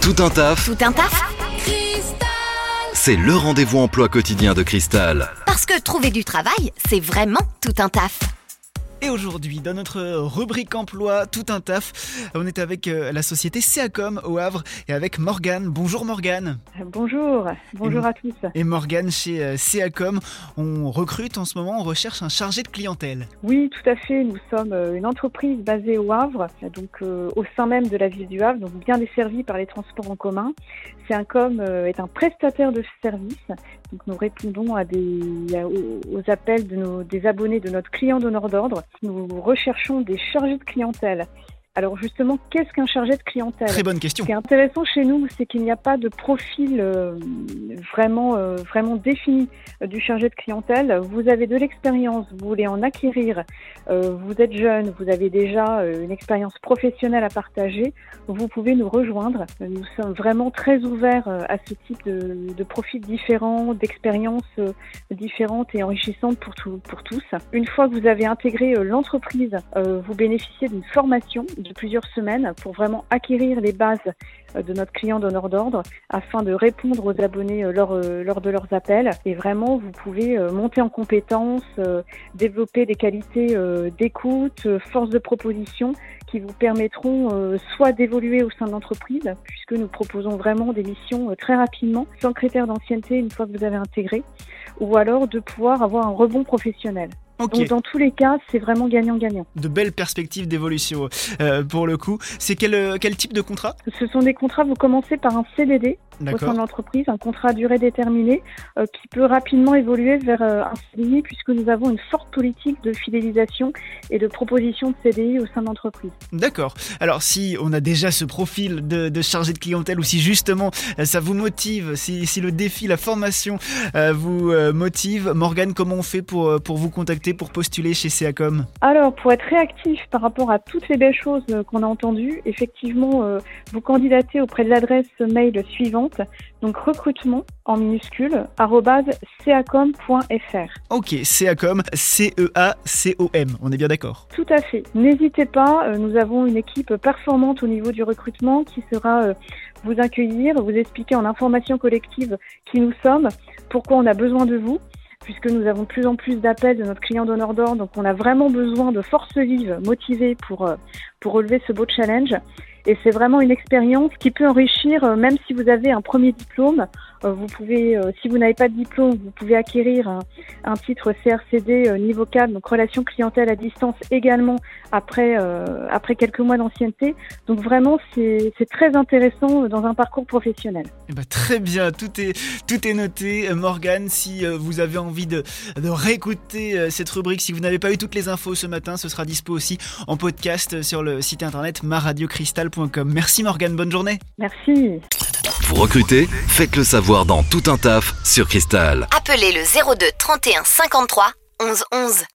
Tout un taf, Tout un taf c'est le rendez-vous emploi quotidien de Cristal. Parce que trouver du travail, c'est vraiment tout un taf. Et aujourd'hui, dans notre rubrique emploi, tout un taf, on est avec euh, la société Seacom au Havre et avec Morgane. Bonjour Morgane. Bonjour, bonjour à tous. Et Morgane, chez euh, Seacom, on recrute en ce moment, on recherche un chargé de clientèle. Oui, tout à fait. Nous sommes euh, une entreprise basée au Havre, donc euh, au sein même de la ville du Havre, donc bien desservie par les transports en commun. Euh, est un prestataire de services, donc nous répondons à des, aux appels de nos, des abonnés de notre client donneur d'ordre. Nous recherchons des chargés de clientèle. Alors justement, qu'est-ce qu'un chargé de clientèle? Très bonne question. Ce qui est intéressant chez nous, c'est qu'il n'y a pas de profil euh, vraiment, euh, vraiment défini euh, du chargé de clientèle. Vous avez de l'expérience, vous voulez en acquérir, euh, vous êtes jeune, vous avez déjà euh, une expérience professionnelle à partager, vous pouvez nous rejoindre. Nous sommes vraiment très ouverts euh, à ce type de, de profils différents, d'expériences différentes et enrichissantes pour, tout- pour tous. Une fois que vous avez intégré l'entreprise, euh, vous bénéficiez d'une formation de plusieurs semaines pour vraiment acquérir les bases euh, de notre client donneur d'ordre afin de répondre aux abonnés euh, lors, euh, lors de leurs appels. Et vraiment, vous pouvez monter en compétences, développer des qualités d'écoute, force de proposition qui vous permettront soit d'évoluer au sein de l'entreprise, puisque nous proposons vraiment des missions très rapidement, sans critère d'ancienneté une fois que vous avez intégré, ou alors de pouvoir avoir un rebond professionnel. Donc dans tous les cas, c'est vraiment gagnant-gagnant. de belles perspectives d'évolution euh, pour le coup. C'est quel, euh, quel type de contrat? Ce sont des contrats, vous commencez par un CDD au sein de l'entreprise, un contrat à durée déterminée euh, qui peut rapidement évoluer vers euh, un CDI puisque nous avons une forte politique de fidélisation et de proposition de CDI au sein de l'entreprise. D'accord. Alors si on a déjà ce profil de, de chargé de clientèle ou si justement ça vous motive, si, si le défi, la formation vous motive, Morgane, comment on fait pour, pour vous contacter, pour postuler chez Seacom Alors, pour être réactif par rapport à toutes les belles choses euh, qu'on a entendues, effectivement, euh, vous candidatez auprès de l'adresse mail suivante, donc recrutement en minuscule, ceacom.fr. Ok, Seacom, C-E-A-C-O-M, on est bien d'accord. Tout à fait. N'hésitez pas, euh, nous avons une équipe performante au niveau du recrutement qui sera euh, vous accueillir, vous expliquer en information collective qui nous sommes, pourquoi on a besoin de vous, puisque nous avons de plus en plus d'appels de notre client donneur d'ordre, donc on a vraiment besoin de forces vives, motivées pour, euh, pour relever ce beau challenge. Et c'est vraiment une expérience qui peut enrichir, euh, même si vous avez un premier diplôme, vous pouvez, euh, si vous n'avez pas de diplôme, vous pouvez acquérir un, un titre CRCD euh, niveau 4, donc relation clientèle à distance également après, euh, après quelques mois d'ancienneté. Donc vraiment, c'est très intéressant euh, dans un parcours professionnel. Eh ben, très bien, tout est, tout est noté. Euh, Morgane, si euh, vous avez envie de, de réécouter euh, cette rubrique, si vous n'avez pas eu toutes les infos ce matin, ce sera dispo aussi en podcast euh, sur le site internet maradiocristal.com. Merci Morgane, bonne journée. Merci. Vous recrutez Faites le savoir dans Tout un taf sur Cristal. Appelez le 02 31 53 11 11.